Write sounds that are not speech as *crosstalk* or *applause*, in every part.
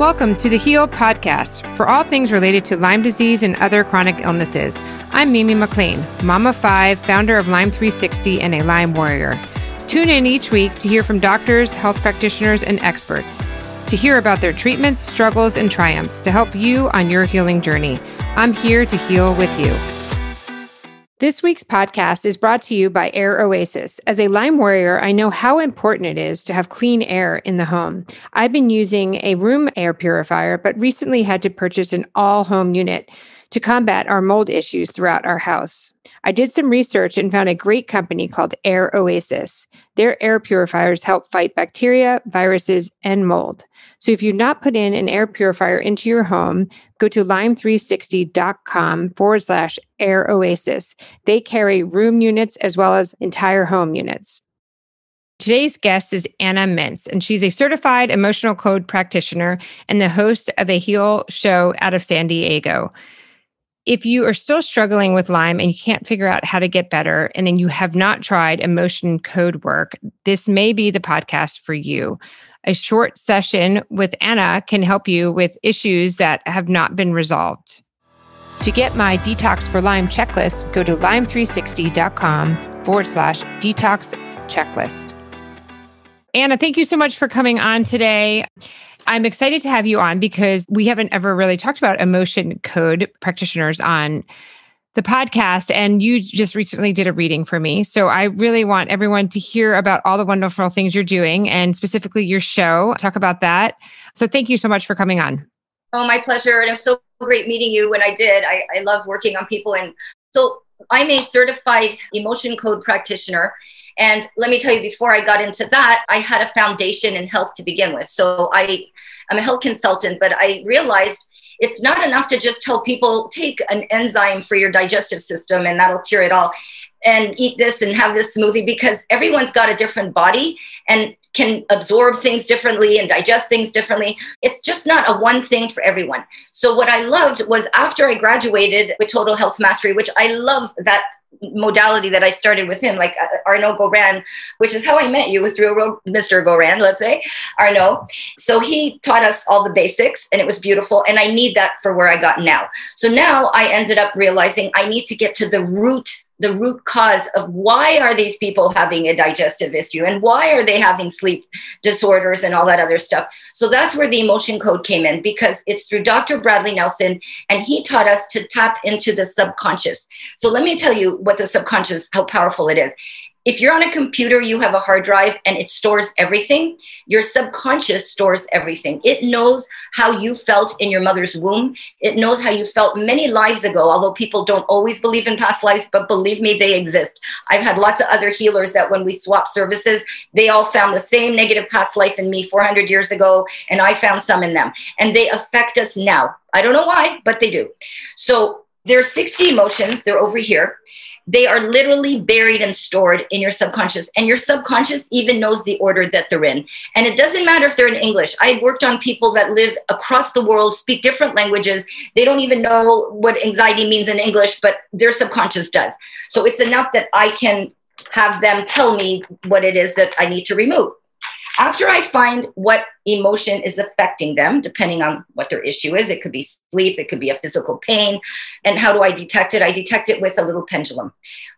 Welcome to the Heal Podcast for all things related to Lyme disease and other chronic illnesses. I'm Mimi McLean, Mama 5, founder of Lyme 360 and a Lyme warrior. Tune in each week to hear from doctors, health practitioners, and experts to hear about their treatments, struggles, and triumphs to help you on your healing journey. I'm here to heal with you. This week's podcast is brought to you by Air Oasis. As a Lyme warrior, I know how important it is to have clean air in the home. I've been using a room air purifier, but recently had to purchase an all home unit to combat our mold issues throughout our house. I did some research and found a great company called Air Oasis. Their air purifiers help fight bacteria, viruses, and mold. So if you've not put in an air purifier into your home, go to lyme360.com forward slash air oasis. They carry room units as well as entire home units. Today's guest is Anna Mintz, and she's a certified emotional code practitioner and the host of a Heal show out of San Diego if you are still struggling with Lyme and you can't figure out how to get better, and then you have not tried emotion code work, this may be the podcast for you. A short session with Anna can help you with issues that have not been resolved. To get my Detox for Lyme checklist, go to lyme360.com forward slash detox checklist. Anna, thank you so much for coming on today. I'm excited to have you on because we haven't ever really talked about emotion code practitioners on the podcast and you just recently did a reading for me. So I really want everyone to hear about all the wonderful things you're doing and specifically your show. Talk about that. So thank you so much for coming on. Oh, my pleasure. And was so great meeting you when I did. I, I love working on people. And so I'm a certified emotion code practitioner. And let me tell you, before I got into that, I had a foundation in health to begin with. So I, I'm a health consultant, but I realized it's not enough to just tell people take an enzyme for your digestive system and that'll cure it all and eat this and have this smoothie because everyone's got a different body and can absorb things differently and digest things differently. It's just not a one thing for everyone. So, what I loved was after I graduated with Total Health Mastery, which I love that modality that I started with him, like uh, Arnaud Goran, which is how I met you, was through Mr. Goran, let's say, Arnaud. So he taught us all the basics and it was beautiful. And I need that for where I got now. So now I ended up realizing I need to get to the root the root cause of why are these people having a digestive issue and why are they having sleep disorders and all that other stuff? So that's where the emotion code came in because it's through dr bradley nelson and he taught us to tap into the subconscious. So let me tell you what the subconscious how powerful it is if you're on a computer, you have a hard drive and it stores everything. Your subconscious stores everything. It knows how you felt in your mother's womb. It knows how you felt many lives ago, although people don't always believe in past lives, but believe me, they exist. I've had lots of other healers that when we swap services, they all found the same negative past life in me 400 years ago, and I found some in them. And they affect us now. I don't know why, but they do. So there's 60 emotions, they're over here. They are literally buried and stored in your subconscious. And your subconscious even knows the order that they're in. And it doesn't matter if they're in English. I've worked on people that live across the world, speak different languages. They don't even know what anxiety means in English, but their subconscious does. So it's enough that I can have them tell me what it is that I need to remove. After I find what emotion is affecting them, depending on what their issue is, it could be sleep, it could be a physical pain. And how do I detect it? I detect it with a little pendulum.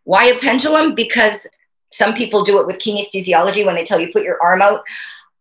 Why a pendulum? Because some people do it with kinesiology when they tell you put your arm out.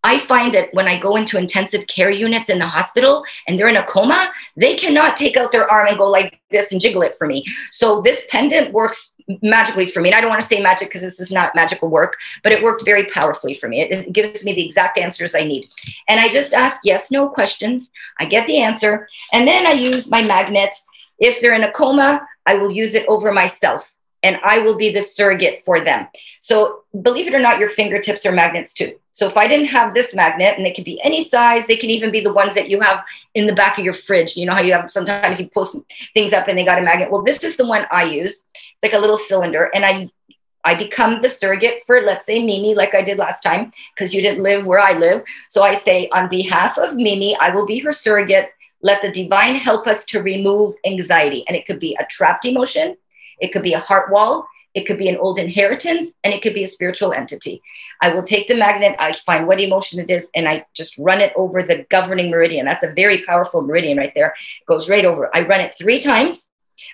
I find that when I go into intensive care units in the hospital and they're in a coma, they cannot take out their arm and go like this and jiggle it for me. So this pendant works magically for me. And I don't want to say magic because this is not magical work, but it works very powerfully for me. It, it gives me the exact answers I need. And I just ask yes, no questions. I get the answer. And then I use my magnet. If they're in a coma, I will use it over myself and I will be the surrogate for them. So believe it or not, your fingertips are magnets too. So if I didn't have this magnet, and they can be any size, they can even be the ones that you have in the back of your fridge. You know how you have sometimes you post things up and they got a magnet. Well, this is the one I use. Like a little cylinder, and I I become the surrogate for, let's say, Mimi, like I did last time, because you didn't live where I live. So I say, on behalf of Mimi, I will be her surrogate. Let the divine help us to remove anxiety. And it could be a trapped emotion, it could be a heart wall, it could be an old inheritance, and it could be a spiritual entity. I will take the magnet, I find what emotion it is, and I just run it over the governing meridian. That's a very powerful meridian right there. It goes right over. I run it three times.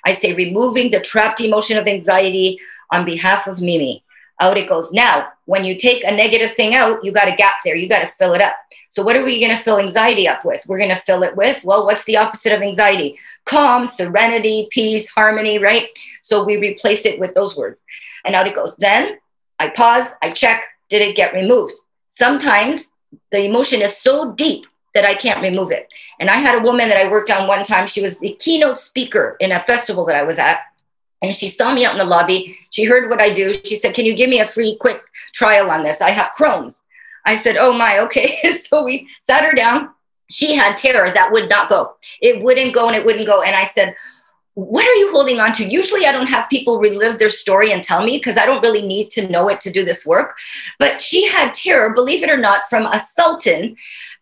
I say, removing the trapped emotion of anxiety on behalf of Mimi. Out it goes. Now, when you take a negative thing out, you got a gap there. You got to fill it up. So, what are we going to fill anxiety up with? We're going to fill it with, well, what's the opposite of anxiety? Calm, serenity, peace, harmony, right? So, we replace it with those words. And out it goes. Then I pause, I check, did it get removed? Sometimes the emotion is so deep that I can't remove it. And I had a woman that I worked on one time. She was the keynote speaker in a festival that I was at. And she saw me out in the lobby. She heard what I do. She said, Can you give me a free quick trial on this? I have Crohn's. I said, Oh my, *laughs* okay. so we sat her down. She had terror that would not go. It wouldn't go and it wouldn't go. And I said, what are you holding on to? Usually, I don't have people relive their story and tell me because I don't really need to know it to do this work. But she had terror, believe it or not, from a sultan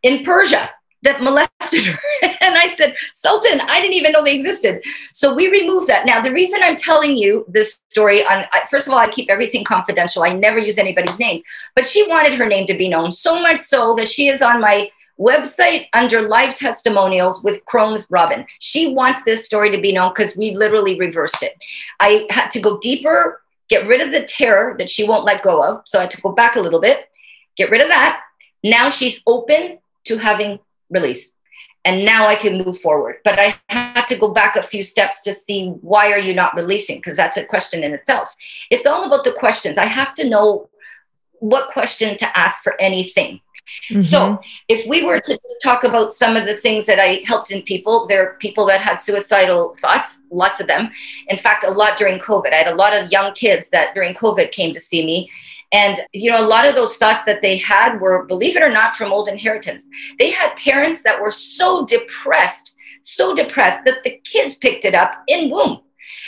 in Persia that molested her. *laughs* and I said, Sultan, I didn't even know they existed. So we removed that. Now, the reason I'm telling you this story, on first of all, I keep everything confidential. I never use anybody's names, but she wanted her name to be known so much so that she is on my website under live testimonials with Crohn's Robin. She wants this story to be known because we literally reversed it. I had to go deeper, get rid of the terror that she won't let go of. So I had to go back a little bit, get rid of that. Now she's open to having release. And now I can move forward. But I had to go back a few steps to see why are you not releasing? Because that's a question in itself. It's all about the questions. I have to know what question to ask for anything. Mm-hmm. So, if we were to talk about some of the things that I helped in people, there are people that had suicidal thoughts, lots of them. In fact, a lot during COVID. I had a lot of young kids that during COVID came to see me and, you know, a lot of those thoughts that they had were, believe it or not, from old inheritance. They had parents that were so depressed, so depressed that the kids picked it up in womb.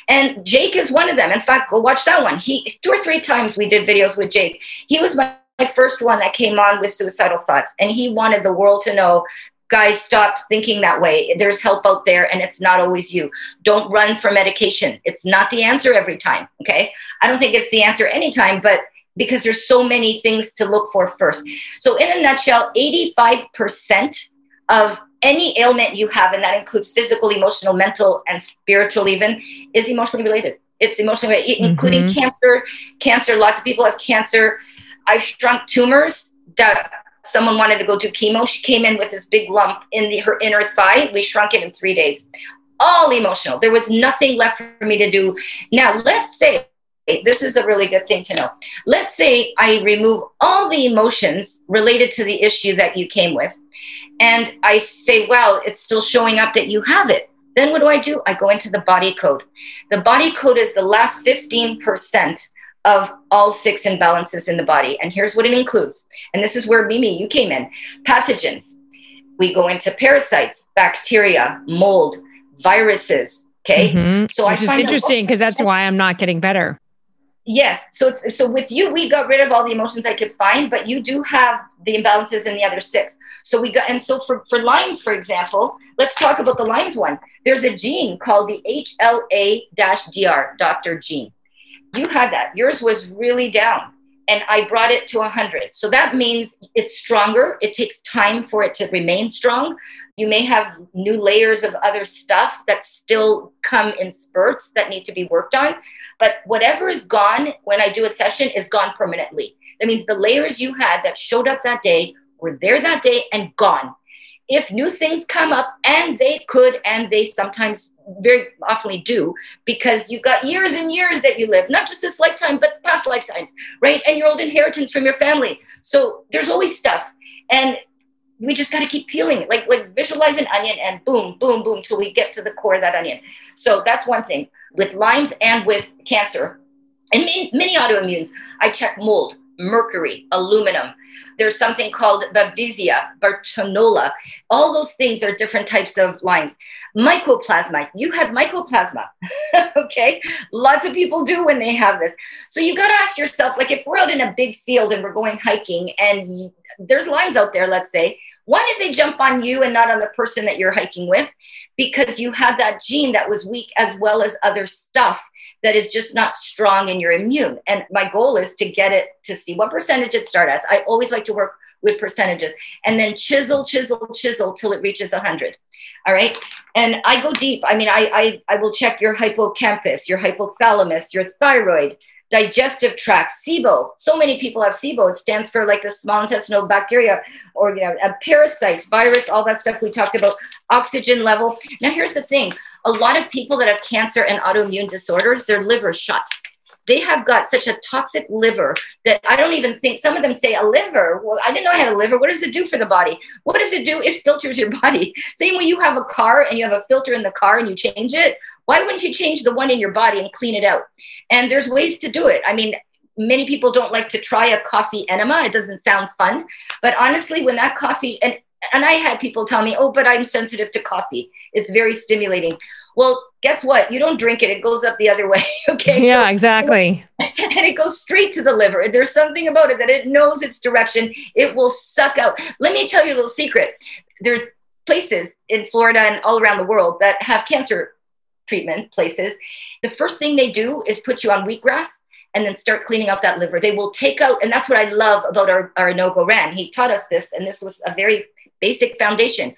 And Jake is one of them. In fact, go watch that one. He two or three times we did videos with Jake. He was my, my first one that came on with suicidal thoughts. And he wanted the world to know guys stop thinking that way there's help out there and it's not always you don't run for medication it's not the answer every time okay i don't think it's the answer anytime but because there's so many things to look for first. So, in a nutshell, 85% of any ailment you have, and that includes physical, emotional, mental, and spiritual, even, is emotionally related. It's emotionally related, mm-hmm. including cancer. Cancer, lots of people have cancer. I've shrunk tumors that someone wanted to go do chemo. She came in with this big lump in the, her inner thigh. We shrunk it in three days. All emotional. There was nothing left for me to do. Now, let's say this is a really good thing to know. Let's say I remove all the emotions related to the issue that you came with, and I say, well, it's still showing up that you have it. Then what do I do? I go into the body code. The body code is the last 15% of all six imbalances in the body. And here's what it includes. And this is where Mimi, you came in pathogens. We go into parasites, bacteria, mold, viruses. Okay. Mm-hmm. So Which I find interesting because that's why I'm not getting better. Yes. So so with you, we got rid of all the emotions I could find, but you do have the imbalances in the other six. So we got and so for for Lyme's, for example, let's talk about the Lyme's one. There's a gene called the HLA-DR, DR Gene. You had that. Yours was really down and I brought it to 100. So that means it's stronger. It takes time for it to remain strong. You may have new layers of other stuff that still come in spurts that need to be worked on. But whatever is gone when I do a session is gone permanently. That means the layers you had that showed up that day were there that day and gone. If new things come up, and they could, and they sometimes very often do, because you've got years and years that you live, not just this lifetime, but past lifetimes, right? And your old inheritance from your family. So there's always stuff. And we just got to keep peeling it, like like visualize an onion and boom, boom, boom, till we get to the core of that onion. So that's one thing with Lyme's and with cancer, and many autoimmunes. I check mold, mercury, aluminum. There's something called Babesia, Bartonella. All those things are different types of lines. Mycoplasma. You had mycoplasma. *laughs* okay. Lots of people do when they have this. So you got to ask yourself like, if we're out in a big field and we're going hiking and there's lines out there, let's say, Why did they jump on you and not on the person that you're hiking with? Because you had that gene that was weak as well as other stuff that is just not strong in your immune. And my goal is to get it to see what percentage it start as. I always like to work with percentages and then chisel, chisel, chisel till it reaches 100. All right. And I go deep. I mean, I, I, I will check your hippocampus, your hypothalamus, your thyroid, digestive tract, SIBO. So many people have SIBO. It stands for like the small intestinal bacteria or, you know, uh, parasites, virus, all that stuff we talked about, oxygen level. Now, here's the thing a lot of people that have cancer and autoimmune disorders, their liver shut they have got such a toxic liver that I don't even think some of them say a liver. Well, I didn't know I had a liver. What does it do for the body? What does it do? It filters your body. *laughs* Same way you have a car and you have a filter in the car and you change it. Why wouldn't you change the one in your body and clean it out? And there's ways to do it. I mean, many people don't like to try a coffee enema. It doesn't sound fun. But honestly, when that coffee, and and I had people tell me, oh, but I'm sensitive to coffee. It's very stimulating. Well, guess what? You don't drink it, it goes up the other way. *laughs* Okay. Yeah, so, exactly. *laughs* And it goes straight to the liver. There's something about it that it knows its direction. It will suck out. Let me tell you a little secret. There's places in Florida and all around the world that have cancer treatment places. The first thing they do is put you on wheatgrass and then start cleaning out that liver. They will take out, and that's what I love about our, our Arnaud Goran. He taught us this, and this was a very basic foundation.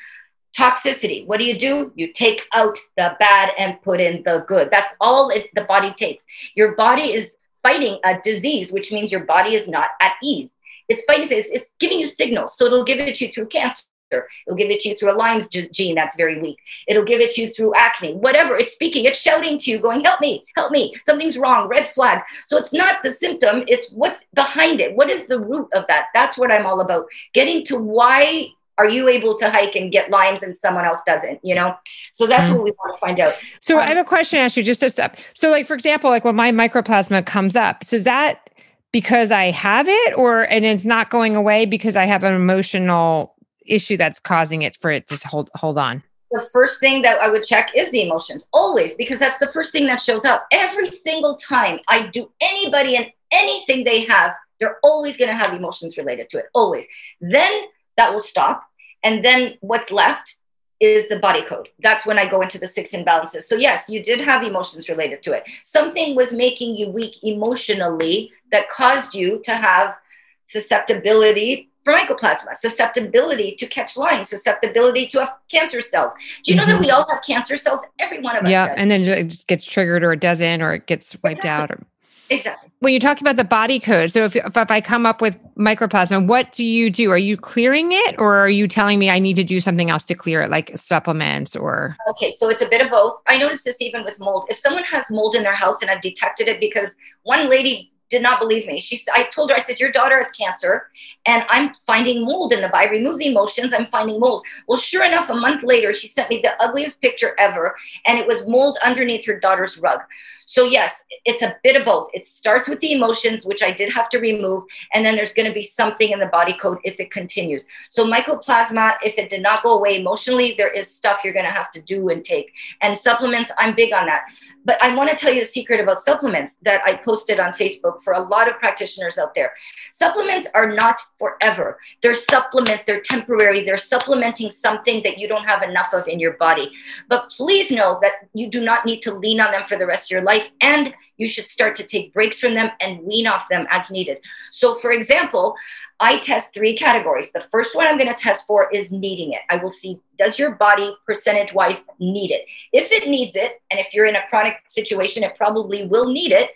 Toxicity. What do you do? You take out the bad and put in the good. That's all it, the body takes. Your body is fighting a disease, which means your body is not at ease. It's fighting this. It's giving you signals. So it'll give it to you through cancer. It'll give it to you through a Lyme's gene that's very weak. It'll give it to you through acne, whatever. It's speaking, it's shouting to you, going, Help me, help me. Something's wrong, red flag. So it's not the symptom, it's what's behind it. What is the root of that? That's what I'm all about. Getting to why are you able to hike and get Lyme's and someone else doesn't you know so that's mm what we want to find out so um, i have a question to ask you just a step so like for example like when my mycoplasma comes up so is that because i have it or and it's not going away because i have an emotional issue that's causing it for it to hold hold on the first thing that I would check is the emotions, always, because that's the first thing that shows up. Every single time I do anybody and anything they have, they're always going to have emotions related to it, always. Then that will stop. And then what's left is the body code. That's when I go into the six imbalances. So, yes, you did have emotions related to it. Something was making you weak emotionally that caused you to have susceptibility for mycoplasma, susceptibility to catch Lyme, susceptibility to have cancer cells. Do you know mm-hmm. that we all have cancer cells? Every one of us. Yeah, and then it just gets triggered or it doesn't, or it gets wiped exactly. out. Or- Exactly. When you talk about the body code, so if, if, if I come up with mycoplasma, what do you do? Are you clearing it or are you telling me I need to do something else to clear it, like supplements or? Okay, so it's a bit of both. I noticed this even with mold. If someone has mold in their house and I've detected it because one lady did not believe me. She, I told her, I said, your daughter has cancer, and I'm finding mold in the body. Remove the emotions. I'm finding mold. Well, sure enough, a month later, she sent me the ugliest picture ever, and it was mold underneath her daughter's rug. So, yes, it's a bit of both. It starts with the emotions, which I did have to remove, and then there's going to be something in the body code if it continues. So, mycoplasma, if it did not go away emotionally, there is stuff you're going to have to do and take. And supplements, I'm big on that. But I want to tell you a secret about supplements that I posted on Facebook for a lot of practitioners out there. Supplements are not forever. They're supplements, they're temporary, they're supplementing something that you don't have enough of in your body. But please know that you do not need to lean on them for the rest of your life life and you should start to take breaks from them and wean off them as needed. So, for example, I test three categories. The first one I'm going to test for is needing it. I will see does your body percentage wise need it? If it needs it, and if you're in a chronic situation, it probably will need it.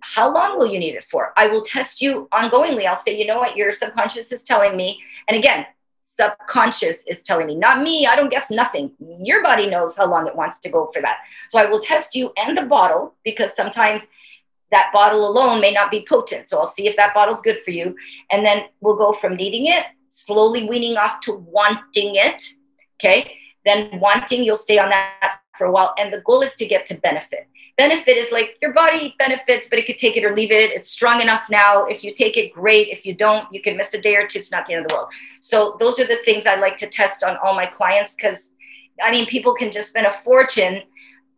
How long will you need it for? I will test you ongoingly. I'll say, you know what, your subconscious is telling me. And again, subconscious is telling me, not me. I don't guess nothing. Your body knows how long it wants to go for that. So I will test you and the bottle because sometimes that bottle alone may not be potent. So I'll see if that bottle's good for you. And then we'll go from needing it, slowly weaning off to wanting it. Okay. Then wanting, you'll stay on that for a while. And the goal is to get to benefit benefit is like your body benefits, but it could take it or leave it. It's strong enough now. If you take it, great. If you don't, you can miss a day or two. It's not the end of the world. So those are the things I like to test on all my clients because I mean, people can just spend a fortune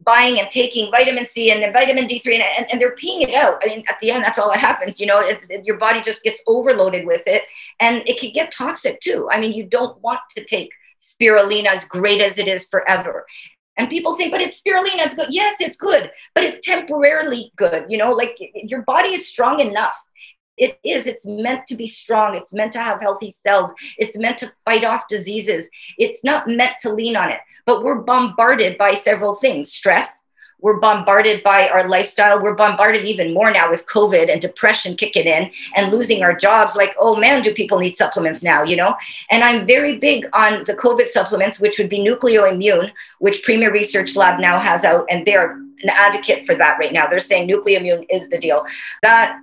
buying and taking vitamin C and then vitamin D3 and, and, and, they're peeing it out. I mean, at the end, that's all that happens. You know, it, it, your body just gets overloaded with it and it can get toxic too. I mean, you don't want to take spirulina as great as it is forever. And people think, but it's spirulina, it's good. Yes, it's good, but it's temporarily good. You know, like your body is strong enough it is. It's meant to be strong. It's meant to have healthy cells. It's meant to fight off diseases. It's not meant to lean on it. But we're bombarded by several things stress. We're bombarded by our lifestyle. We're bombarded even more now with COVID and depression kicking in and losing our jobs. Like, oh man, do people need supplements now? You know? And I'm very big on the COVID supplements, which would be Nucleoimmune, which Premier Research Lab now has out, and they're an advocate for that right now. They're saying Nucleoimmune is the deal. That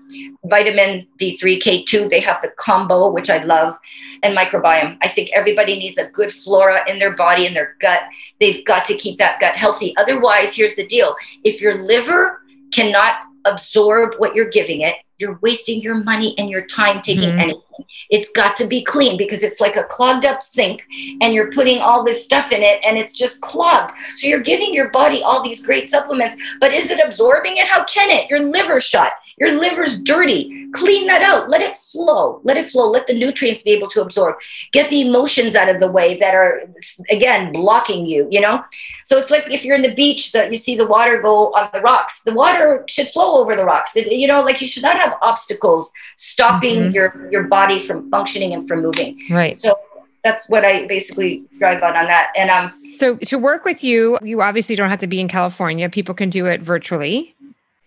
vitamin D3, K2, they have the combo, which I love, and microbiome. I think everybody needs a good flora in their body, in their gut. They've got to keep that gut healthy. Otherwise, here's the deal if your liver cannot absorb what you're giving it, you're wasting your money and your time taking mm-hmm. anything. It's got to be clean because it's like a clogged up sink and you're putting all this stuff in it and it's just clogged. So you're giving your body all these great supplements, but is it absorbing it? How can it? Your liver's shut. Your liver's dirty. Clean that out. Let it flow. Let it flow. Let the nutrients be able to absorb. Get the emotions out of the way that are again blocking you, you know? So it's like if you're in the beach that you see the water go on the rocks. The water should flow over the rocks. It, you know, like you should not have have obstacles stopping mm-hmm. your your body from functioning and from moving. Right. So that's what I basically strive on on that. And um so to work with you, you obviously don't have to be in California. People can do it virtually.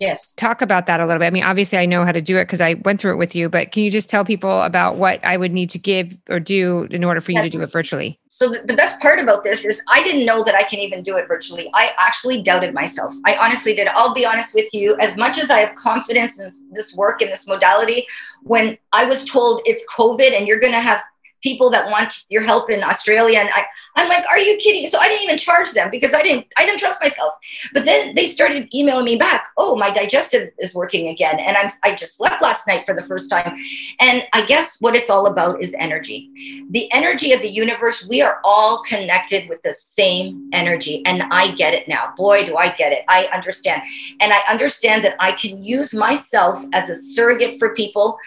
Yes. Talk about that a little bit. I mean, obviously, I know how to do it because I went through it with you, but can you just tell people about what I would need to give or do in order for you to do it virtually? So, the, the best part about this is I didn't know that I can even do it virtually. I actually doubted myself. I honestly did. I'll be honest with you. As much as I have confidence in this work, in this modality, when I was told it's COVID and you're going to have people that want your help in Australia. And I, I'm like, are you kidding? So I didn't even charge them because I didn't, I didn't trust myself. But then they started emailing me back. Oh, my digestive is working again. And I'm, I just slept last night for the first time. And I guess what it's all about is energy. The energy of the universe, we are all connected with the same energy. And I get it now. Boy, do I get it. I understand. And I understand that I can use myself as a surrogate for people.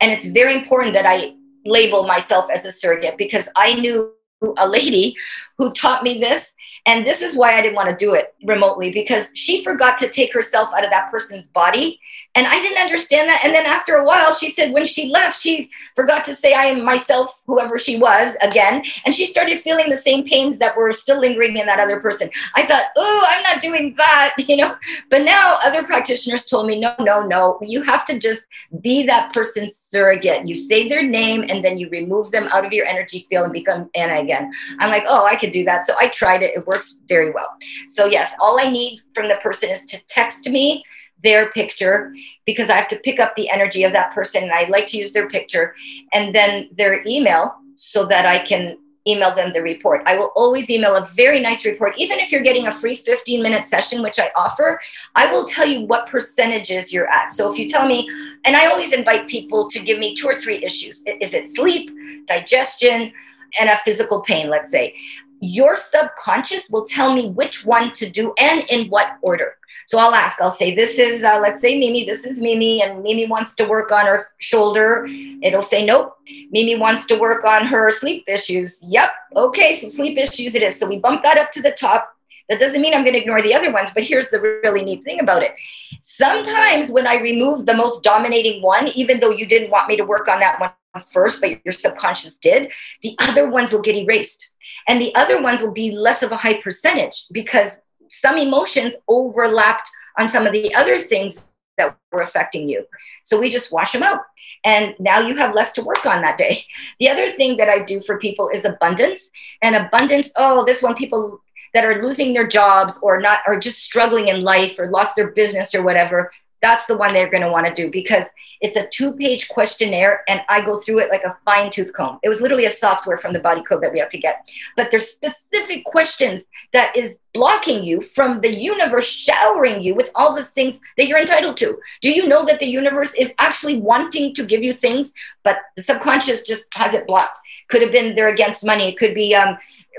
And it's very important that I label myself as a surrogate because I knew a lady who taught me this. And this is why I didn't want to do it remotely because she forgot to take herself out of that person's body. And I didn't understand that. And then after a while, she said when she left, she forgot to say, I am myself, whoever she was again. And she started feeling the same pains that were still lingering in that other person. I thought, oh, I'm not doing that, *laughs* you know. But now other practitioners told me, no, no, no. You have to just be that person's surrogate. You say their name and then you remove them out of your energy field and become Anna again. I'm like, oh, I could do that. So I tried it. It works very well. So, yes, all I need from the person is to text me their picture because I have to pick up the energy of that person. And I like to use their picture and then their email so that I can email them the report. I will always email a very nice report. Even if you're getting a free 15 minute session, which I offer, I will tell you what percentages you're at. So if you tell me, and I always invite people to give me two or three issues is it sleep, digestion, and a physical pain, let's say your subconscious will tell me which one to do and in what order. So I'll ask, I'll say, this is, uh, let's say Mimi, this is Mimi, and Mimi wants to work on her shoulder. It'll say, nope. Mimi wants to work on her sleep issues. Yep. Okay. So sleep issues it is. So we bump that up to the top. That doesn't mean I'm going to ignore the other ones, but here's the really neat thing about it. Sometimes when I remove the most dominating one, even though you didn't want me to work on that one first, but your subconscious did, the other ones will get erased. And the other ones will be less of a high percentage because some emotions overlapped on some of the other things that were affecting you. So we just wash them out. And now you have less to work on that day. The other thing that I do for people is abundance. And abundance, oh, this one people that are losing their jobs or not, or just struggling in life or lost their business or whatever, that's the one they're going to want to do because it's a two page questionnaire and I go through it like a fine tooth comb. It was literally a software from the body code that we have to get. But there's specific questions that is blocking you from the universe showering you with all the things that you're entitled to. Do you know that the universe is actually wanting to give you things, but the subconscious just has it blocked? Could have been they're against money. It could be um,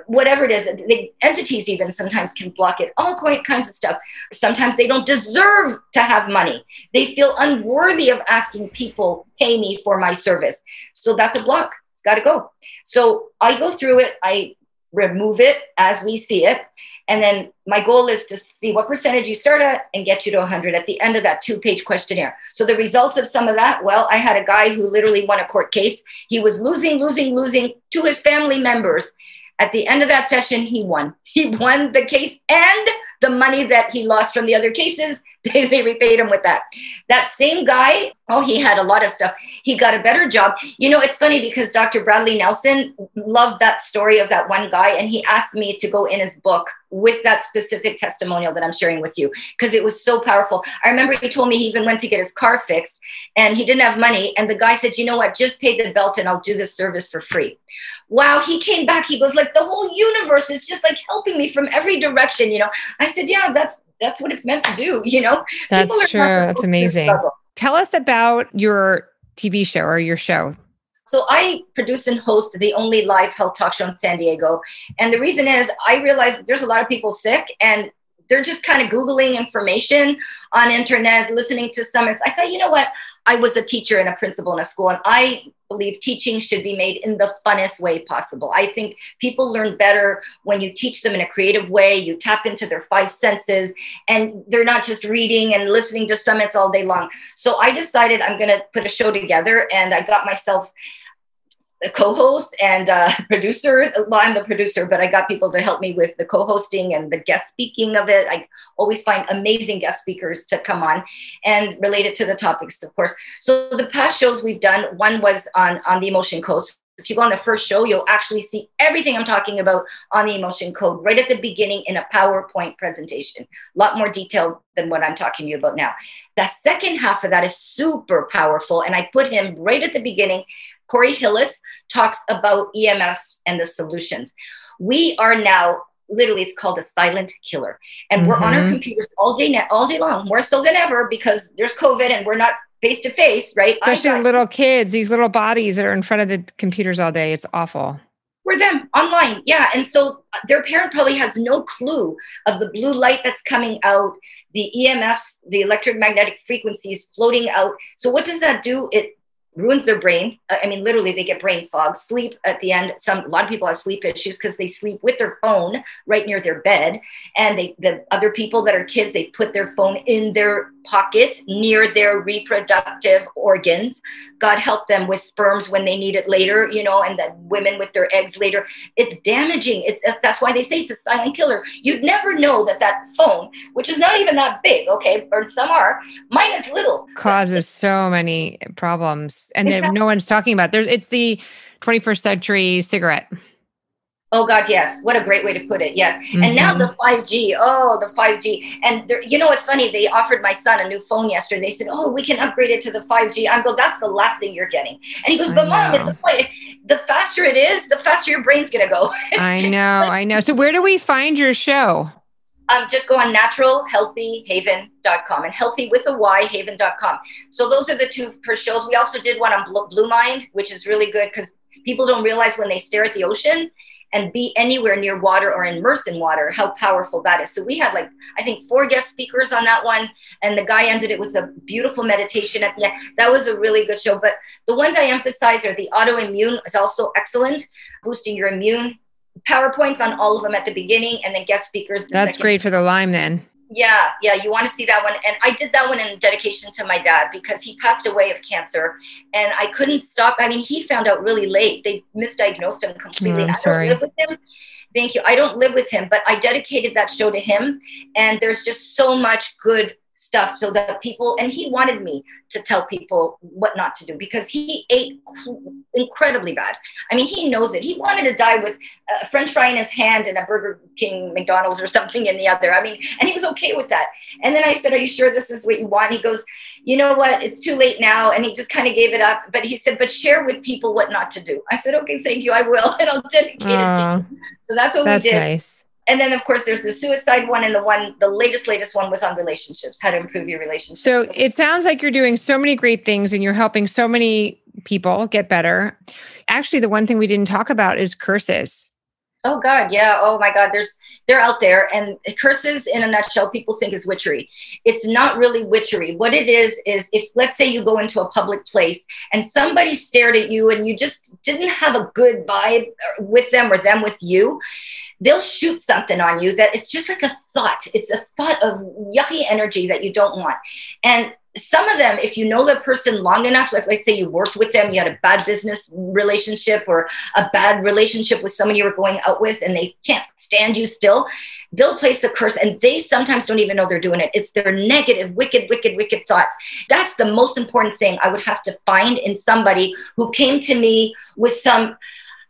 whatever it is. The entities even sometimes can block it. All kinds of stuff. Sometimes they don't deserve to have money. They feel unworthy of asking people pay me for my service. So that's a block. It's got to go. So I go through it. I remove it as we see it. And then my goal is to see what percentage you start at and get you to 100 at the end of that two page questionnaire. So the results of some of that, well, I had a guy who literally won a court case. He was losing, losing, losing to his family members. At the end of that session, he won. He won the case and the money that he lost from the other cases, *laughs* they, they repaid him with that. That same guy, oh, he had a lot of stuff. He got a better job. You know, it's funny because Dr. Bradley Nelson loved that story of that one guy, and he asked me to go in his book with that specific testimonial that I'm sharing with you because it was so powerful. I remember he told me he even went to get his car fixed and he didn't have money. And the guy said, You know what? Just pay the belt and I'll do this service for free. Wow. He came back. He goes, Like the whole universe is just like helping me from every direction. You know, I said, Yeah, that's that's what it's meant to do. You know, that's true. That's amazing. Tell us about your TV show or your show. So I produce and host the only live health talk show in San Diego. And the reason is I realized there's a lot of people sick and they're just kind of Googling information on internet, listening to summits. I thought, you know what? I was a teacher and a principal in a school, and I believe teaching should be made in the funnest way possible. I think people learn better when you teach them in a creative way, you tap into their five senses, and they're not just reading and listening to summits all day long. So I decided I'm going to put a show together, and I got myself co-host and uh, *laughs* producer. Well, I'm the producer, but I got people to help me with the co-hosting and the guest speaking of it. I always find amazing guest speakers to come on and related to the topics, of course. So the past shows we've done, one was on on the emotion codes if you go on the first show, you'll actually see everything I'm talking about on the emotion code right at the beginning in a PowerPoint presentation. A lot more detailed than what I'm talking to you about now. The second half of that is super powerful, and I put him right at the beginning. Corey Hillis talks about EMFs and the solutions. We are now literally it's called a silent killer and mm-hmm. we're on our mm-hmm. computers all day all day long more so than ever because there's covid and we're not face to face, right? Especially little kids, these little bodies that are in front of the computers all day. It's awful. For them online, yeah. And so uh, their parent probably has no clue of the blue light that's coming out, the EMFs, the electromagnetic frequencies floating out. So what does that do? It ruins their brain. Uh, I mean, literally, they get brain fog, sleep at the end. Some a lot of people have sleep issues because they sleep with their phone right near their bed, and they the other people that are kids they put their phone in their pockets near their reproductive organs. God help them with sperms when they need it later, you know, and the women with their eggs later. It's damaging. It's that's why they say it's a silent killer. You'd never know that that phone, which is not even that big, okay, or some are, mine is little, causes so many problems and then no one's talking about. There's it's the 21st century cigarette. Oh God, yes. What a great way to put it. Yes. Mm-hmm. And now the 5G. Mm-hmm. Oh, the 5G. And there, you know what's funny? They offered my son a new phone yesterday. They said, "Oh, we can upgrade it to the 5G." I'm go, "That's the last thing you're getting." And he goes, "But mom, it's a, the faster it is, the faster your brain's gonna go." I *laughs* know, I know. So where do we find your show? Um, just go on naturalhealthyhaven.com and healthy with a Y, haven.com. So those are the two first shows. We also did one on Blue Mind, which is really good because people don't realize when they stare at the ocean and be anywhere near water or immersed in water how powerful that is. So we had like I think four guest speakers on that one, and the guy ended it with a beautiful meditation at the end. That was a really good show. But the ones I emphasize are the autoimmune is also excellent, boosting your immune PowerPoints on all of them at the beginning and then guest speakers. The That's second. great for the Lyme then. Yeah, yeah, you want to see that one. And I did that one in dedication to my dad because he passed away of cancer and I couldn't stop. I mean, he found out really late. They misdiagnosed him completely. Oh, I'm sorry. I don't live with him. Thank you. I don't live with him, but I dedicated that show to him. And there's just so much good stuff so that people and he wanted me to tell people what not to do because he ate incredibly bad. I mean he knows it. He wanted to die with a french fry in his hand and a burger king mcdonald's or something in the other. I mean and he was okay with that. And then i said are you sure this is what you want? He goes you know what? It's too late now. And he just kind of gave it up. But he said but share with people what not to do. I said okay thank you. I will. *laughs* And i'll dedicate it to you. So that's what that's we did. nice and then of course there's the suicide one and the one the latest latest one was on relationships how to improve your relationships. So, it sounds like you're doing so many great things and you're helping so many people get better. Actually the one thing we didn't talk about is curses Oh God, yeah. Oh my God, there's they're out there, and curses in a nutshell, people think is witchery. It's not really witchery. What it is is if let's say you go into a public place and somebody stared at you and you just didn't have a good vibe uh, with them or them with you, they'll shoot something on you that it's just like a thought. It's a thought of yucky energy that you don't want, and some of them, if you know the person long enough, like let's say you worked with them, you had a bad business relationship or a bad relationship with someone you were going out with, and they can't stand you still, they'll place a curse and they sometimes don't even know they're doing it. It's their negative, wicked, wicked, wicked thoughts. That's the most important thing I would have to find in somebody who came to me with some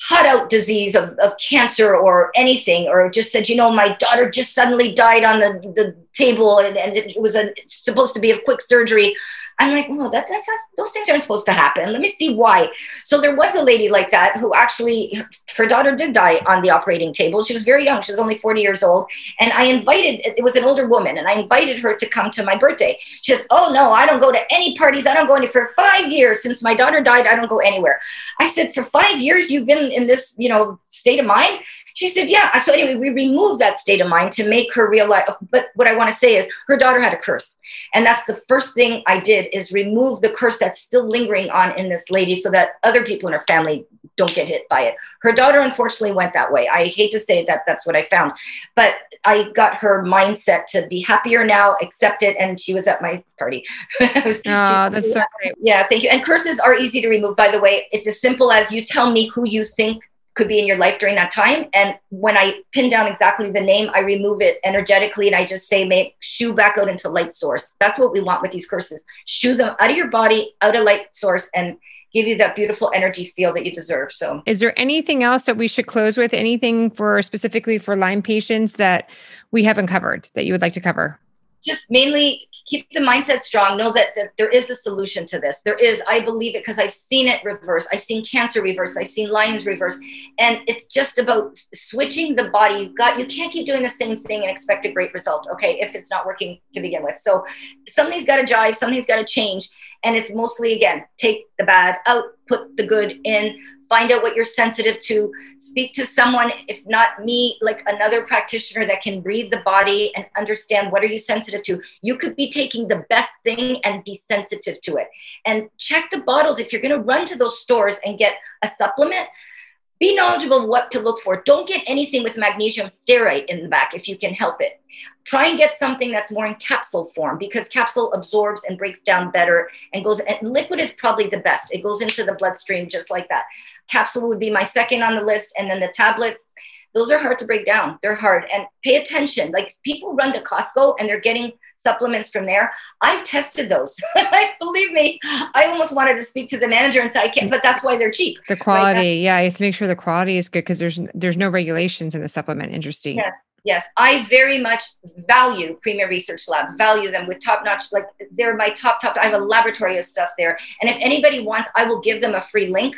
hot out disease of, of cancer or anything, or just said, you know, my daughter just suddenly died on the, the table and, and it was a, supposed to be a quick surgery. I'm like, well, that, that's not, those things aren't supposed to happen. Let me see why. So there was a lady like that who actually, her daughter did die on the operating table. She was very young. She was only 40 years old. And I invited, it was an older woman, and I invited her to come to my birthday. She said, oh, no, I don't go to any parties. I don't go any for five years. Since my daughter died, I don't go anywhere. I said, for five years, you've been in this, you know, state of mind? She said, yeah. So anyway, we removed that state of mind to make her realize. But what I want to say is her daughter had a curse. And that's the first thing I did is remove the curse that's still lingering on in this lady so that other people in her family don't get hit by it. Her daughter unfortunately went that way. I hate to say that that's what I found, but I got her mindset to be happier now, accept it, and she was at my party. *laughs* was, oh, that's so great. Yeah, thank you. And curses are easy to remove, by the way. It's as simple as you tell me who you think could be in your life during that time. And when I pin down exactly the name, I remove it energetically and I just say, make shoo back out into light source. That's what we want with these curses. Shoo them out of your body, out of light source, and give you that beautiful energy feel that you deserve. So, is there anything else that we should close with? Anything for specifically for Lyme patients that we haven't covered that you would like to cover? Just mainly keep the mindset strong know that, that there is a solution to this. There is i believe it because i've seen it reverse. I've seen cancer reverse. I've seen Lyme's reverse. And it's just about switching the body. You've got you can't keep doing the same thing and expect a great result okay if it's not working to begin with. So something's got to jive something's got to change. And it's mostly again take the bad out put the good in find out what you're sensitive to. Speak to someone if not me like another practitioner that can read the body and understand what are you sensitive to. You could be taking the best thing and be sensitive to it. And check the bottles. If you're going to run to those stores and get a supplement be knowledgeable what to look for. Don't get anything with magnesium stearate in the back if you can help it. Try and get something that's more in capsule form because capsule absorbs and breaks down better and goes and liquid is probably the best. It goes into the bloodstream just like that. Capsule would be my second on the list and then the tablets those are hard to break down. They're hard. And pay attention. Like people run to Costco and they're getting supplements from there. I've tested those. *laughs* Believe me, I almost wanted to speak to the manager and say I can't, but that's why they're cheap. The quality, right? yeah, you have to make sure the quality is good because there's there's no regulations in the supplement industry. Yes. Yes, I very much value Premier Research Lab. Value them with top notch. Like they're my top top. I have a laboratory of stuff there, and if anybody wants, I will give them a free link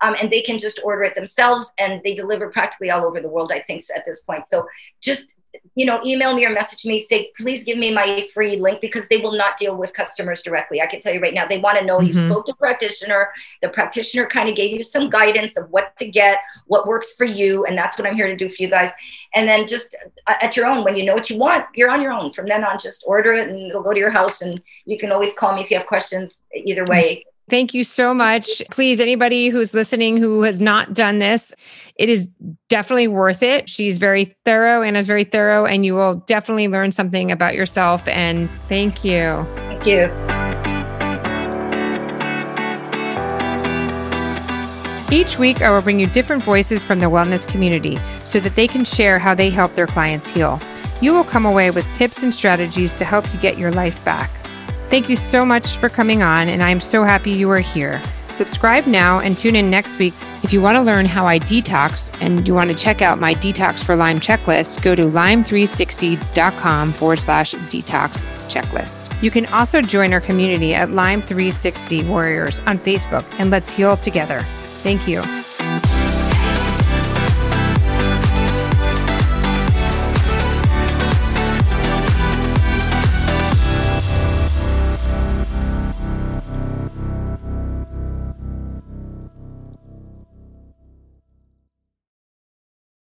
um, and they can just order it themselves and they deliver practically all over the world i think at this point so just you know email me or message me say please give me my free link because they will not deal with customers directly. I can tell you right now they want to know mm-hmm. you spoke to a practitioner the practitioner kind of gave you some guidance of what to get what works for you and that's what i'm here to do for you guys. And then just uh, at your own when you know what you want you're on your own. From then on just order it and it'll go to your house and you can always call me if you have questions either way Thank you so much. Please, anybody who's listening who has not done this, it is definitely worth it. She's very thorough and is very thorough, and you will definitely learn something about yourself. And thank you. Thank you. Each week, I will bring you different voices from the wellness community so that they can share how they help their clients heal. you will come away with tips and strategies to help you get your life back. Thank you so much for coming on, and I am so happy you are here. Subscribe now and tune in next week. If you want to learn how I detox and you want to check out my Detox for Lyme checklist, go to lyme360.com forward slash detox checklist. You can also join our community at Lyme360 Warriors on Facebook and let's heal together. Thank you.